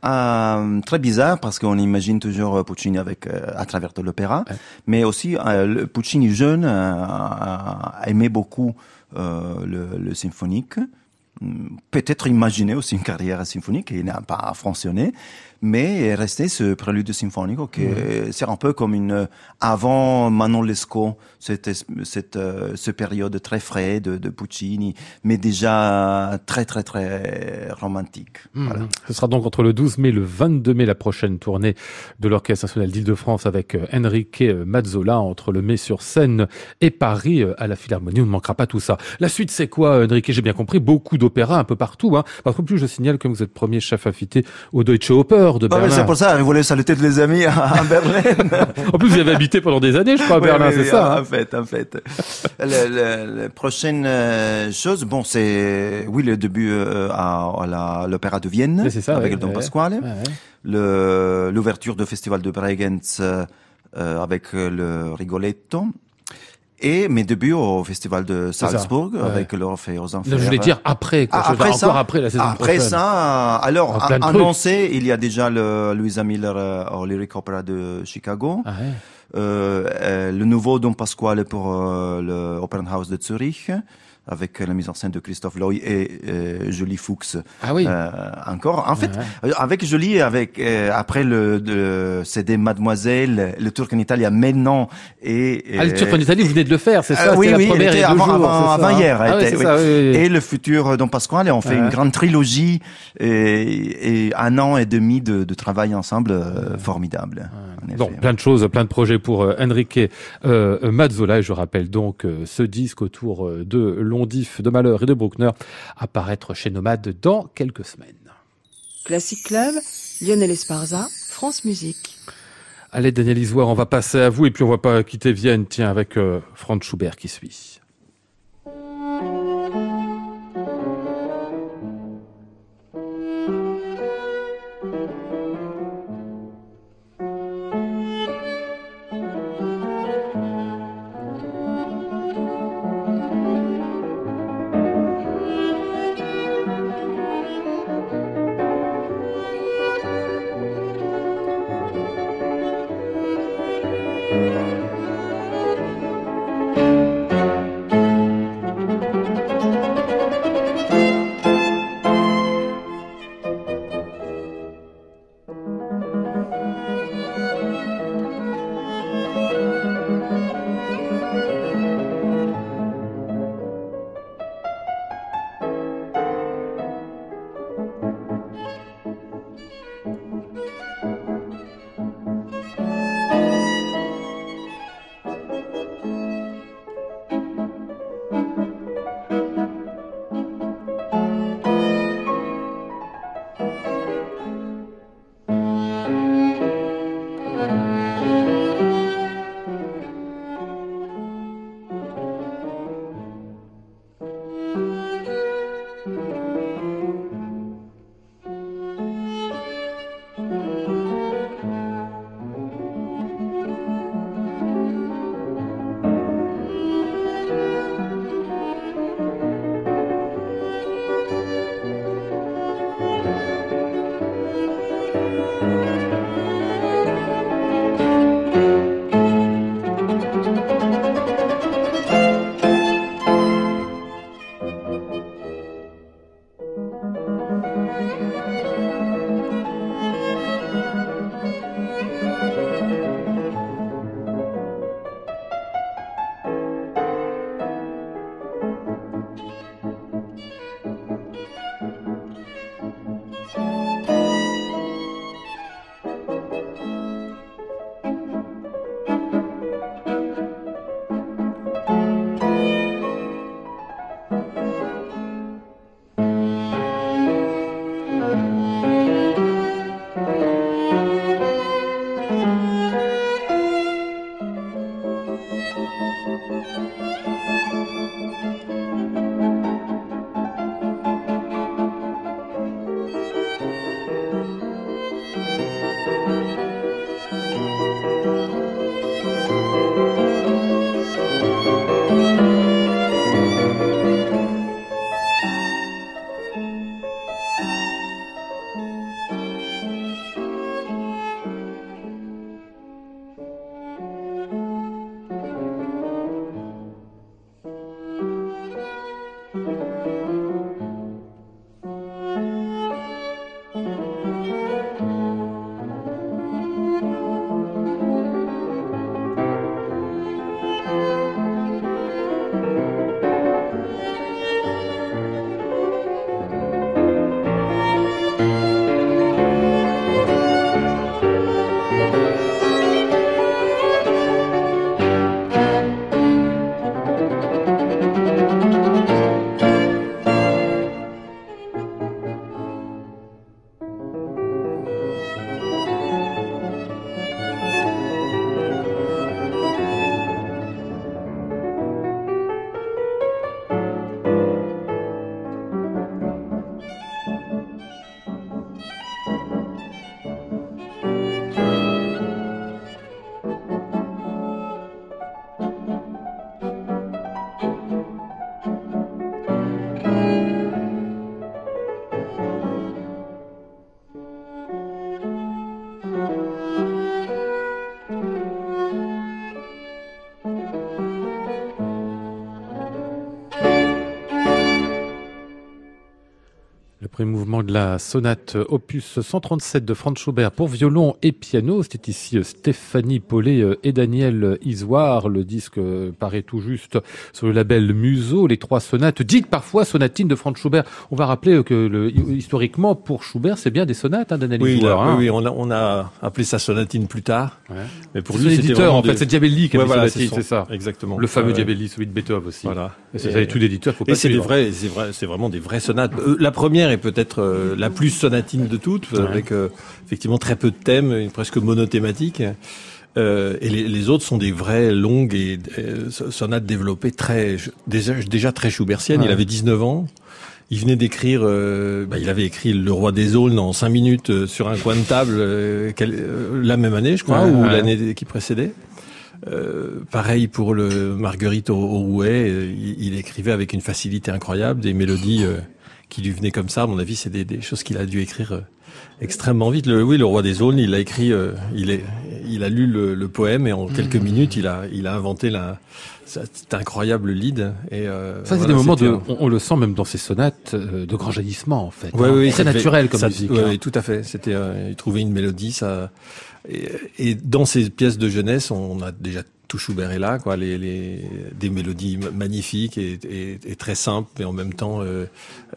euh, très bizarre parce qu'on imagine toujours Puccini avec euh, à travers de l'opéra, ouais. mais aussi euh, le Puccini jeune a aimé beaucoup le, le, symphonique. Peut-être imaginé aussi une carrière symphonique, il n'a pas fonctionné, mais est resté ce prélude symphonique qui mmh. c'est un peu comme une avant Manon Lescaut cette cette euh, ce période très frais de, de, Puccini mais déjà très très très romantique mmh. voilà. ce sera donc entre le 12 mai et le 22 mai la prochaine tournée de l'Orchestre national d'Île-de-France avec euh, Enrique Mazzola entre le mai sur scène et Paris euh, à la Philharmonie on ne manquera pas tout ça la suite c'est quoi Enrique? J'ai bien compris beaucoup d'opéras un peu partout hein. par contre plus je signale que vous êtes premier chef invité au Deutsche Oper de Berlin. Ah, c'est pour ça, je voulais saluer les amis à, Berlin. en plus, vous avez habité pendant des années, je crois, à oui, Berlin, oui, c'est oui, ça. En hein. fait, en fait. la prochaine euh, chose, bon, c'est, oui, le début euh, à, l'Opéra de Vienne, ça, avec ouais, Don ouais. Pasquale. Ouais, l'ouverture du Festival de Bregenz euh, avec le Rigoletto. Et mes débuts au festival de Salzbourg ouais. avec l'Orphée aux Enfers. Je voulais dire après, quoi. Ah, après ça, encore après la saison Après prochaine. ça, alors, plein de annoncé, il y a déjà le Louisa Miller euh, au Lyric Opera de Chicago. Ah ouais. Euh, euh, le nouveau Don Pasquale pour euh, le Opernhaus de Zurich avec la mise en scène de Christophe Loy et euh, Julie Fuchs. Ah oui. Euh, encore. En fait, ouais. avec Julie, avec euh, après le, le CD Mademoiselle, le tour en Italie maintenant et ah, le tour en Italie, vous venez de le faire, c'est ça euh, Oui, la oui, première était et avant, jours, avant, avant ça, hier. Ah, était, ouais, oui. ça, oui, oui. Et le futur Don Pasquale, on fait ouais. une grande trilogie et, et, un an et demi de, de travail ensemble euh, formidable. Donc plein de choses, plein de projets pour euh, Enrique euh, Mazzola. Et je rappelle donc euh, ce disque autour de Londif, de Malheur et de Bruckner apparaître chez Nomade dans quelques semaines. Classic Club, Lionel Esparza, France Musique. Allez Daniel Isoire, on va passer à vous et puis on va pas quitter Vienne, tiens, avec euh, Franz Schubert qui suit. Mouvement de la sonate opus 137 de Franz Schubert pour violon et piano. C'était ici Stéphanie Paulet et Daniel Isoire. Le disque paraît tout juste sur le label Museau. Les trois sonates, dites parfois sonatines de Franz Schubert. On va rappeler que le, historiquement, pour Schubert, c'est bien des sonates, hein, Daniel oui, Isoire. Hein. Oui, on a, on a appelé ça sonatine plus tard. Ouais. Mais pour C'est lui, l'éditeur, en fait. C'est Diabelli qui a Ouais, voilà, sonatine, c'est ça. Exactement. Le fameux Ouais. Diabelli, celui de Beethoven aussi. Voilà. Et c'est tout faut pas Et c'est des vrais, c'est vrai, c'est vraiment des vraies sonates. Euh, la première est peut-être euh, la plus sonatine de toutes, Ouais. avec euh, effectivement très peu de thèmes, presque monothématique. Euh, et les, les autres sont des vraies longues et euh, sonates développées très déjà, déjà très schubertiennes. Ouais. Il avait 19 ans. Il venait d'écrire, euh, bah, il avait écrit Le Roi des Aulnes en 5 minutes euh, sur un coin de table euh, euh, la même année, je crois, Ouais, ou ouais. l'année qui précédait. Euh, pareil pour le Marguerite au, au Rouet, il, il écrivait avec une facilité incroyable des mélodies euh, qui lui venaient comme ça. À mon avis, c'est des, des choses qu'il a dû écrire euh, extrêmement vite. Le, oui, le Roi des Aulnes, il l'a écrit, euh, il, est, il a lu le, le poème et en quelques minutes, il a, il a inventé la, cet incroyable lead. Et euh, Ça, c'est voilà, des moments de, on, on le sent même dans ces sonates, euh, de grand jaillissement, en fait. Ouais, hein. oui, Très naturel comme ça- musique. hein. oui, tout à fait. C'était, euh, il trouvait une mélodie, ça. Et, et dans ces pièces de jeunesse, on a déjà tout Schubert est là, quoi. Les, les des mélodies ma- magnifiques et, et, et très simples, et en même temps euh,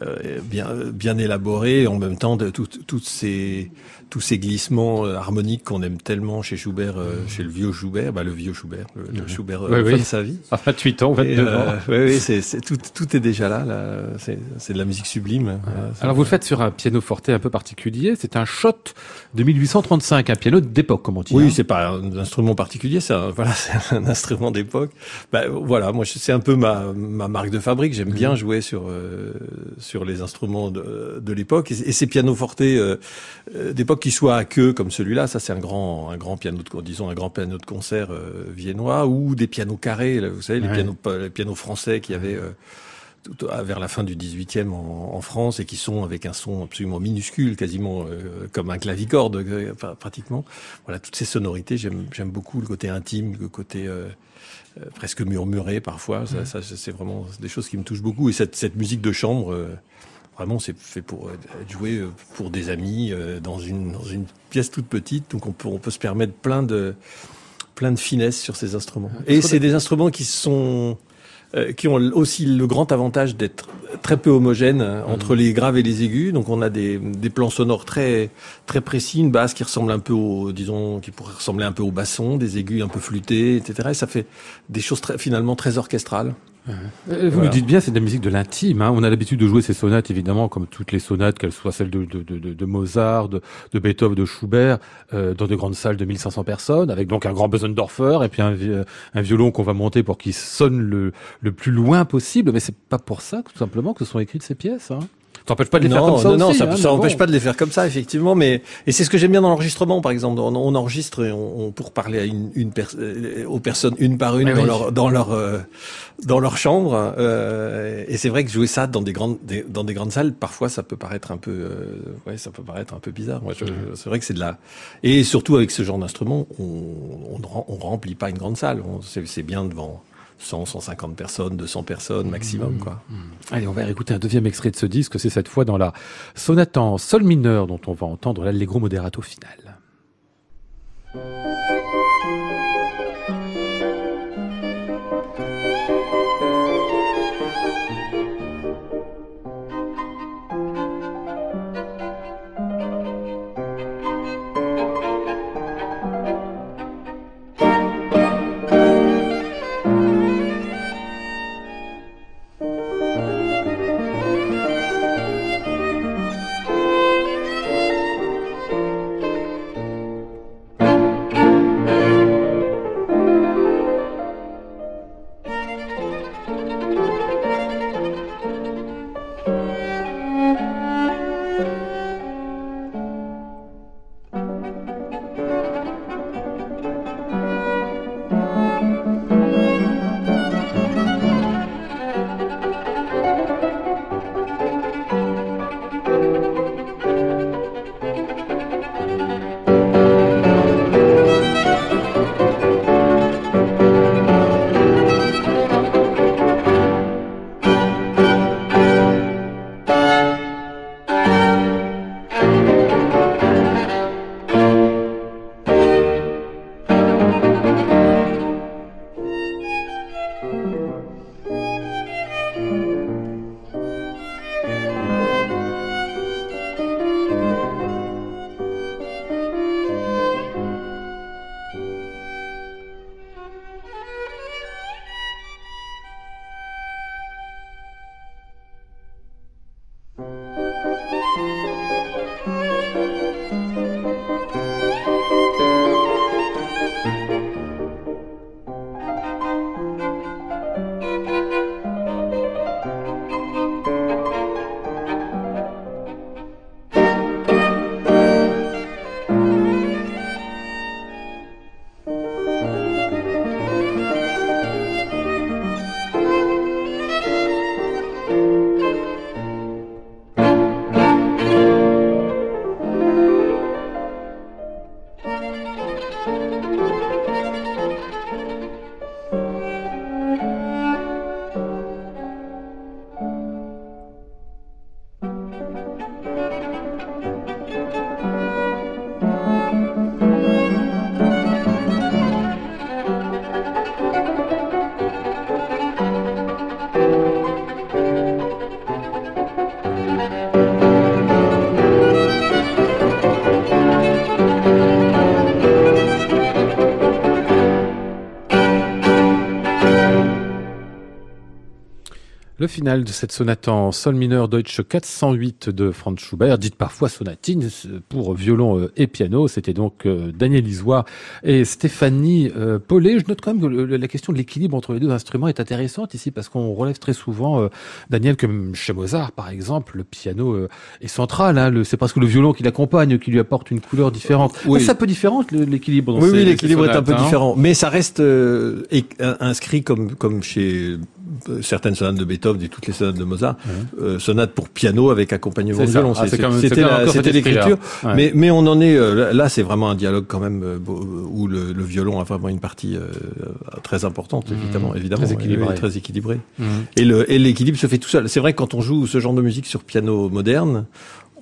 euh, bien bien élaborées, et en même temps de tout- toutes ces tous ces glissements euh, harmoniques qu'on aime tellement chez Schubert, euh, chez le vieux Schubert, bah le vieux Schubert, le, le Schubert euh, oui. de sa vie. À 28 ans, Et, 29 ans. euh, ouais, oui, c'est, c'est tout, tout est déjà là. là. C'est, c'est de la musique sublime. Alors vous le faites sur un piano forte un peu particulier, c'est un shot de 1835, un piano d'époque comme on dit. Oui, hein. c'est pas un instrument particulier, voilà, c'est un instrument d'époque. Bah, voilà, moi c'est un peu ma, ma marque de fabrique. J'aime bien jouer sur euh, sur les instruments de, de l'époque et, et ces pianos forte euh, euh, d'époque qui soient à queue comme celui-là, ça c'est un grand un grand piano de disons un grand piano de concert euh, viennois ou des pianos carrés, là, vous savez les Ouais. pianos les pianos français qui avaient euh, tout- à- vers la fin du 18e en, en France et qui sont avec un son absolument minuscule, quasiment euh, comme un clavicorde euh, pra- pratiquement. Voilà, toutes ces sonorités, j'aime beaucoup le côté intime, le côté euh, euh, presque murmuré parfois. Ça, ça, c'est vraiment des choses qui me touchent beaucoup. Et cette, cette musique de chambre, vraiment, c'est fait pour être joué pour des amis dans une dans une pièce toute petite. Donc on peut on peut se permettre plein de plein de finesse sur ces instruments. Et c'est des instruments qui sont euh, qui ont aussi le grand avantage d'être très peu homogènes euh, entre les graves et les aigus. Donc on a des, des plans sonores très très précis, une basse qui ressemble un peu au, disons, qui pourrait ressembler un peu au basson, des aigus un peu flûtés, etc. Et ça fait des choses très, finalement très orchestrales. Euh, Vous Voilà. le dites bien, c'est de la musique de l'intime. Hein. On a l'habitude de jouer ces sonates, évidemment, comme toutes les sonates, qu'elles soient celles de, de, de, de- de Mozart, de, Beethoven, de Schubert, euh, dans de grandes salles de 1500 personnes, avec donc un grand Besondorfer et puis un, vi- un violon qu'on va monter pour qu'il sonne le, le plus loin possible. Mais c'est pas pour ça, tout simplement, que ce sont écrites ces pièces. Hein. Ça n'empêche pas de les faire non, comme ça non, non, aussi, ça, hein, ça mais empêche bon. pas de les faire comme ça, effectivement. Mais et c'est ce que j'aime bien dans l'enregistrement, par exemple. On, on enregistre et on, on- pour parler à une, une pers- euh, aux personnes une par une Mais dans oui. leur dans leur euh, dans leur chambre. euh, et c'est vrai que jouer ça dans des grandes des- dans des grandes salles, parfois ça peut paraître un peu euh, ouais, ça peut paraître un peu bizarre. Moi, c'est vrai que c'est de la et surtout avec ce genre d'instrument, on on, on remplit pas une grande salle. C'est bien devant 100, 150 personnes, 200 personnes maximum, quoi. Allez, on va écouter un deuxième extrait de ce disque. C'est cette fois dans la sonate en sol mineur dont on va entendre l'allegro moderato final. Le final de cette sonate en sol mineur Deutsche 408 de Franz Schubert, dite parfois sonatine pour violon euh, et piano. C'était donc euh, Daniel Isoire et Stéphanie euh, Paulet. Je note quand même que la question de l'équilibre entre les deux instruments est intéressante ici parce qu'on relève très souvent, Daniel, comme chez Mozart par exemple, le piano est central. Hein, c'est presque le violon qui l'accompagne, qui lui apporte une couleur différente. Oui. C'est un peu différent l'équilibre. Oui, oui l'équilibre est un peu hein? différent, mais ça reste inscrit comme comme chez certaines sonates de Beethoven et toutes les sonates de Mozart, mmh. euh, sonates pour piano avec accompagnement de violon. Ah, c'était l'écriture, mais mais on en est euh, là, c'est vraiment un dialogue quand même euh, où le, le, violon a vraiment une partie euh, très importante, mmh. évidemment, évidemment, très équilibré. Très équilibré. Mmh. Et le et l'équilibre se fait tout seul. C'est vrai que quand on joue ce genre de musique sur piano moderne,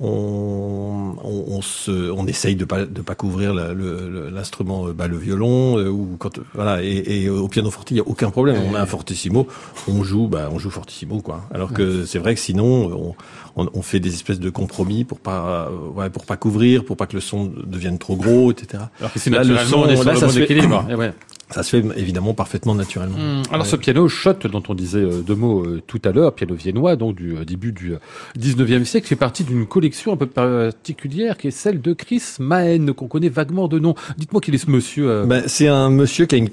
on, on, on, se, on essaye de pas de pas couvrir l'instrument, le, bah, le violon euh, ou quand voilà et, et, au piano forte il y a aucun problème. On a un fortissimo, on joue, bah on joue fortissimo quoi. Alors que c'est vrai que sinon on, on, fait des espèces de compromis pour pas ouais, pour pas couvrir, pour pas que le son devienne trop gros, etc. Alors que c'est naturellement là, le son, là, ça se fait, ouais. Ça se fait évidemment parfaitement naturellement. Mmh. Alors ce piano Schott dont on disait euh, deux mots euh, tout à l'heure, piano viennois donc du euh, début du 19e siècle, fait partie d'une collection un peu particulière qui est celle de Chris Mahen qu'on connaît vaguement de nom. Dites-moi qui est ce monsieur. Ben, c'est un monsieur qui a une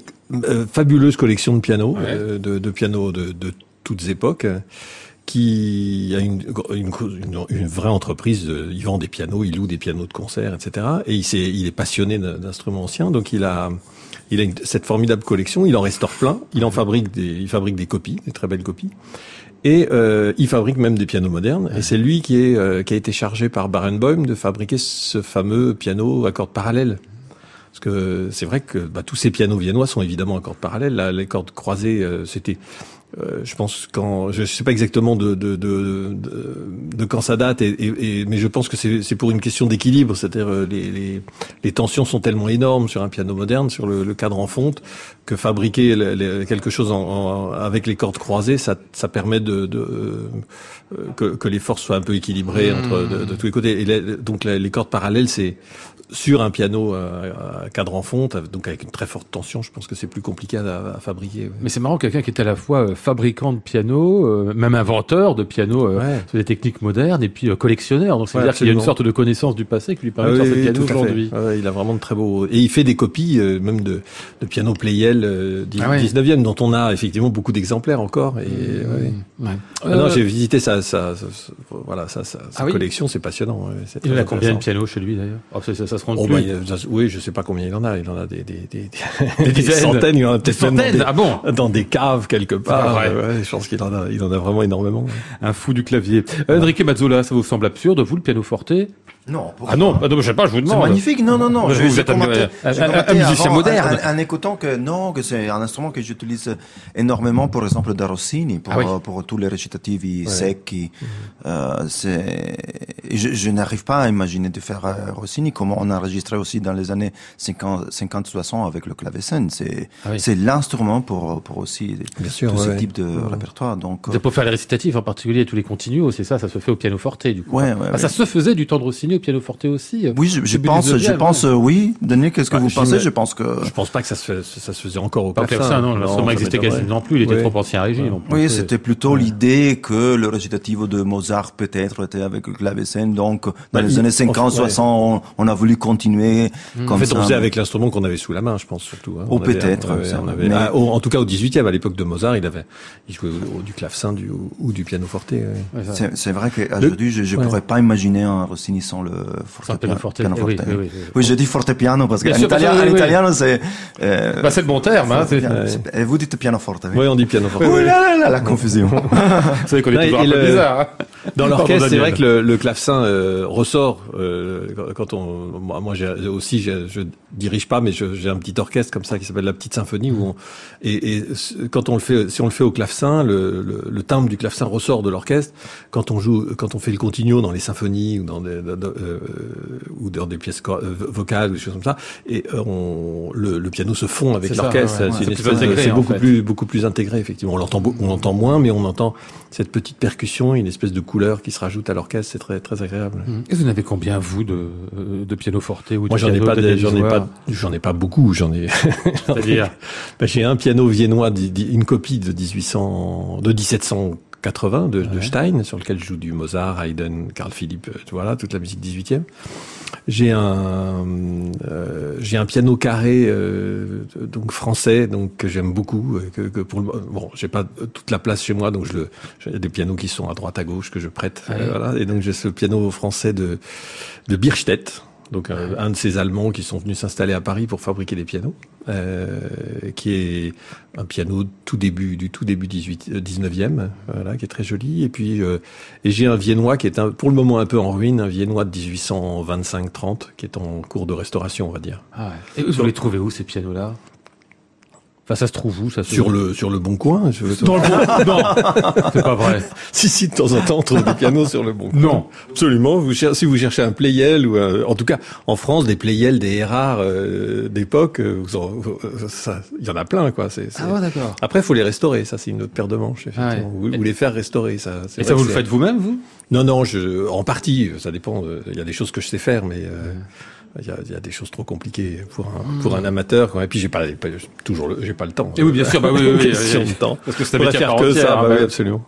fabuleuse collection de pianos, de, de, pianos de, de toutes époques qui a une, une, une, vraie entreprise, il vend des pianos, il loue des pianos de concert, etc. Et il, est, il est passionné d'instruments anciens, donc il a il a cette formidable collection, il en restaure plein, il en fabrique des, il fabrique des copies, des très belles copies. Et euh, il fabrique même des pianos modernes. Et c'est lui qui, est, euh, qui a été chargé par Barenboim de fabriquer ce fameux piano à cordes parallèles. Parce que c'est vrai que bah, tous ces pianos viennois sont évidemment à cordes parallèles. Là, les cordes croisées, euh, c'était euh, je pense quand je sais pas exactement de de, de, de, quand ça date, et, et, mais je pense que c'est pour une question d'équilibre, c'est-à-dire euh, les, les, les, tensions sont tellement énormes sur un piano moderne, sur le, le cadre en fonte, que fabriquer quelque chose en, avec les cordes croisées, ça, ça permet de, de euh, que, que, les forces soient un peu équilibrées entre de, tous les côtés. Et donc les cordes parallèles, c'est sur un piano à cadre en fonte, donc avec une très forte tension, je pense que c'est plus compliqué à, fabriquer. Mais c'est marrant, quelqu'un qui est à la fois fabricant de piano, euh, même inventeur de piano euh, sur des techniques modernes, et puis euh, collectionneur. Donc c'est-à-dire qu'il y a une sorte de connaissance du passé qui lui permet de faire ce piano aujourd'hui. il a vraiment de très beaux... Et il fait des copies même de, de piano Playel du 19e, dont on a effectivement beaucoup d'exemplaires encore. Et, mmh. ah non, j'ai visité sa, sa, voilà, sa, sa, ah collection, c'est passionnant. il en a combien de pianos chez lui d'ailleurs? Oh, ça, ça, se rend oh, bah, Oui, je sais pas combien il en a. Il en a des, des, des, des, centaines. Il en a peut-être dans des, ah bon? dans des caves quelque part. Ah, ouais. je pense qu'il en a, il en a vraiment énormément. Un fou du clavier. Euh, Enrique Mazzola, ça vous semble absurde, vous, le piano non. Ah non, ah non, je sais pas, je vous demande. C'est magnifique. Non, non, non. Je, vous êtes commenté, un, un, musicien moderne. En, écoutant que non, que c'est un instrument que j'utilise énormément, par exemple, de Rossini, pour, ah pour tous les récitativi ouais. secs. Mhm. Euh, c'est, je, je n'arrive pas à imaginer de faire euh, Rossini comme on a enregistré aussi dans les années 50, 50 60 avec le clavecin. C'est, ah oui. c'est l'instrument pour, pour aussi Bien sûr, tous ouais, ces types de ouais. répertoire. Donc, c'est pour faire les récitatifs, en particulier tous les continuos, c'est ça, ça se fait au piano forte, du coup. Ouais, ouais, ah, ça se faisait du temps de Rossini au piano forte aussi. Oui, je, je pense, je pense, oui. Denis, qu'est-ce que bah, vous pensez? Je pense que. Je pense pas que ça se, ça se faisait encore au pas clavecin. non, l'instrument existait quasiment plus. Il était trop ancien régime. Oui, c'était plutôt l'idée que le récitativo de Mozart peut-être était avec le clavecin. Donc, dans bah, les années 50, 60, on, a voulu continuer. Mmh. En fait, on faisait avec l'instrument qu'on avait sous la main, je pense surtout. Hein. Ou peut-être. Ah, en tout cas, au 18e, à l'époque de Mozart, il avait, il jouait du clavecin du, ou du piano forte. C'est vrai qu'aujourd'hui, je ne pourrais pas imaginer un Rossini sans le piano forte. eh pianoforte. oui, oui, oui, oui. Oui, je dis fortepiano parce qu'en italien, parce que- en oui, oui. italien, c'est. euh, Bah, c'est le bon terme. Hein, et vous dites pianoforte. Oui, Oui, on dit pianoforte. Ouh là là là, la confusion. Vous savez qu'on est toujours un peu bizarre. hein. Dans l'orchestre, c'est vrai que le, le clavecin euh, ressort euh, quand on. Moi, aussi, j'ai- je dirige pas, mais je- j'ai un petit orchestre comme ça qui s'appelle la petite symphonie où on, et, quand on le fait, si on le fait au clavecin, le, le, le timbre du clavecin ressort de l'orchestre. Quand on joue, quand on fait le continuo dans les symphonies ou dans des, ou dans des pièces euh, vocales ou des choses comme ça, et euh, on, le, le piano se fond avec l'orchestre. ouais, ouais. C'est une C'est beaucoup fait. plus, beaucoup plus intégré effectivement. On l'entend, on l'entend moins, mais on entend cette petite percussion, une espèce de couleur qui se rajoute à l'orchestre. C'est très, très agréable. Et vous en avez combien, vous, de, euh, de piano forte ou de Moi, j'en ai pas, j'en ai pas, j'en ai pas beaucoup. J'en ai. C'est-à-dire Ben, j'ai un piano viennois, une copie de 1800, de 1780 de, de Stein, sur lequel je joue du Mozart, Haydn, Carl Philipp, euh, voilà, toute la musique 18e. J'ai un, euh, j'ai un piano carré, euh, donc français, donc que j'aime beaucoup. Que, que pour le, bon, j'ai pas toute la place chez moi, donc je le, j'ai des pianos qui sont à droite à gauche que je prête, euh, voilà. Et donc j'ai ce piano français de, de Birstedt. Donc un, un de ces Allemands qui sont venus s'installer à Paris pour fabriquer des pianos, euh, qui est un piano tout début du tout début 18, euh, 19e, voilà, qui est très joli. Et puis euh, et j'ai un viennois qui est un, pour le moment un peu en ruine, un viennois de 1825-30 qui est en cours de restauration, on va dire. Ah ouais. Et vous les trouvez où, ces pianos-là? Enfin, ça se trouve où ça se... Sur le sur le bon coin. Je... Dans le bon... Non, c'est pas vrai. si si de temps en temps on trouve des pianos sur le bon coin. Non. Absolument. Vous cher- si vous cherchez un Playel ou un- en tout cas en France des Playel, des Erard euh, d'époque, euh, en- euh, ça, il y en a plein quoi. C'est, c'est- Ah ouais, d'accord. Après, il faut les restaurer. Ça, c'est une autre paire de manches. Effectivement. Ah ouais. Ou, ou les faire restaurer. Ça. c'est Et vrai ça, vous le faites vous-même, vous? Non, non. Je, en partie, ça dépend. de- Il y a des choses que je sais faire, mais. euh, il y, a, il y a des choses trop compliquées pour un, pour un amateur. Et puis j'ai pas, pas toujours, le- j'ai pas le temps. Et oui, bien sûr, bah oui, oui, oui, oui, temps. Parce que un va faire que ça. hein, bah oui, oui. absolument.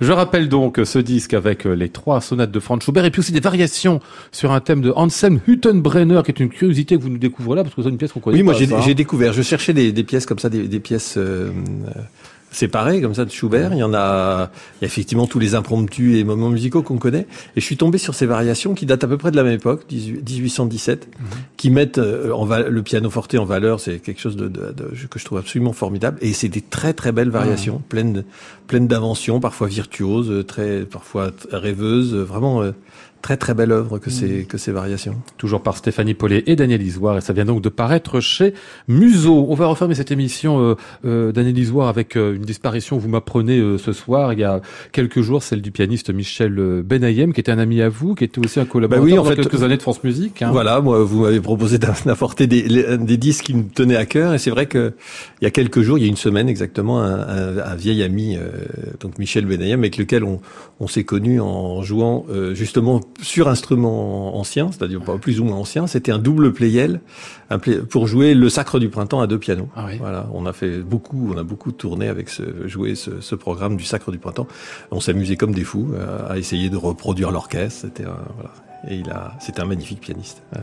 Je rappelle donc ce disque avec euh, les trois sonates de Franz Schubert et puis aussi des variations sur un thème de Anselm Hüttenbrenner, qui est une curiosité que vous nous découvrez là, parce que c'est une pièce qu'on connaît Oui, moi ça, hein. j'ai découvert. Je cherchais des, des pièces comme ça, des, des pièces euh, euh, séparées comme ça de Schubert. Il y en a, il y a effectivement tous les impromptus et moments musicaux qu'on connaît. Et je suis tombé sur ces variations qui datent à peu près de la même époque, 18 1817, qui mettent euh, en le piano forte en valeur. C'est quelque chose de, de- de- que je trouve absolument formidable. Et c'est des très très belles variations, pleines de- pleines d'inventions, parfois virtuoses, très parfois rêveuses. Vraiment euh, très très belle œuvre que ces que ces variations. Toujours par Stéphanie Paulet et Daniel Isoire, et ça vient donc de paraître chez Museau. On va refermer cette émission, euh, euh, Daniel Isoire, avec euh, une disparition, vous m'apprenez euh, ce soir, il y a quelques jours, celle du pianiste Michel Benayem, qui était un ami à vous, qui était aussi un collaborateur Bah oui, en fait, quelques années de France Musique. hein. Voilà, moi, vous m'avez proposé d'apporter des, les- des disques qui me tenaient à cœur, et c'est vrai que il y a quelques jours, il y a une semaine exactement, un, un- un vieil ami, euh, donc Michel Benayem, avec lequel on, on s'est connu en jouant euh, justement sur instruments anciens, c'est-à-dire pas plus ou moins anciens. C'était un double playel un play- pour jouer le Sacre du printemps à deux pianos. Ah oui. Voilà, on a fait beaucoup, on a beaucoup tourné avec ce jouer ce, ce programme du Sacre du printemps. On s'amusait comme des fous euh, à essayer de reproduire l'orchestre. C'était un- voilà. Et il a, c'était un magnifique pianiste. Ouais.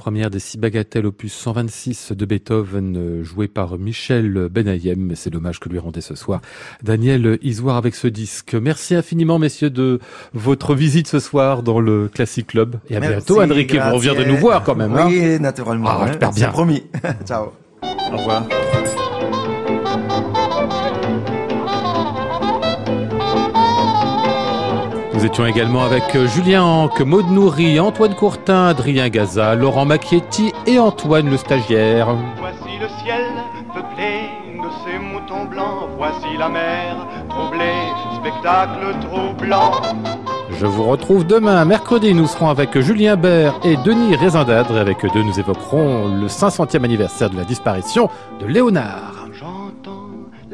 Première des six bagatelles opus 126 de Beethoven, euh, jouée par Michel Benayem. C'est l'hommage que lui rendait ce soir Daniel Isoire avec ce disque. Merci infiniment, messieurs, de votre visite ce soir dans le Classic Club. Et à bientôt, Enrique. Vous reviendrez nous voir quand même. Oui, hein naturellement. Ah, j'espère bien. promis. Ciao. Au revoir. Nous étions également avec euh, Julien Anque, Maud Nourri, Antoine Courtin, Adrien Gaza, Laurent Macchietti et Antoine le stagiaire. Voici le ciel peuplé de ces moutons blancs. Voici la mer troublée, spectacle troublant. Je vous retrouve demain, mercredi. Nous serons avec Julien Bert et Denis Rézindadre. Et avec eux deux, nous évoquerons le 500e anniversaire de la disparition de Léonard.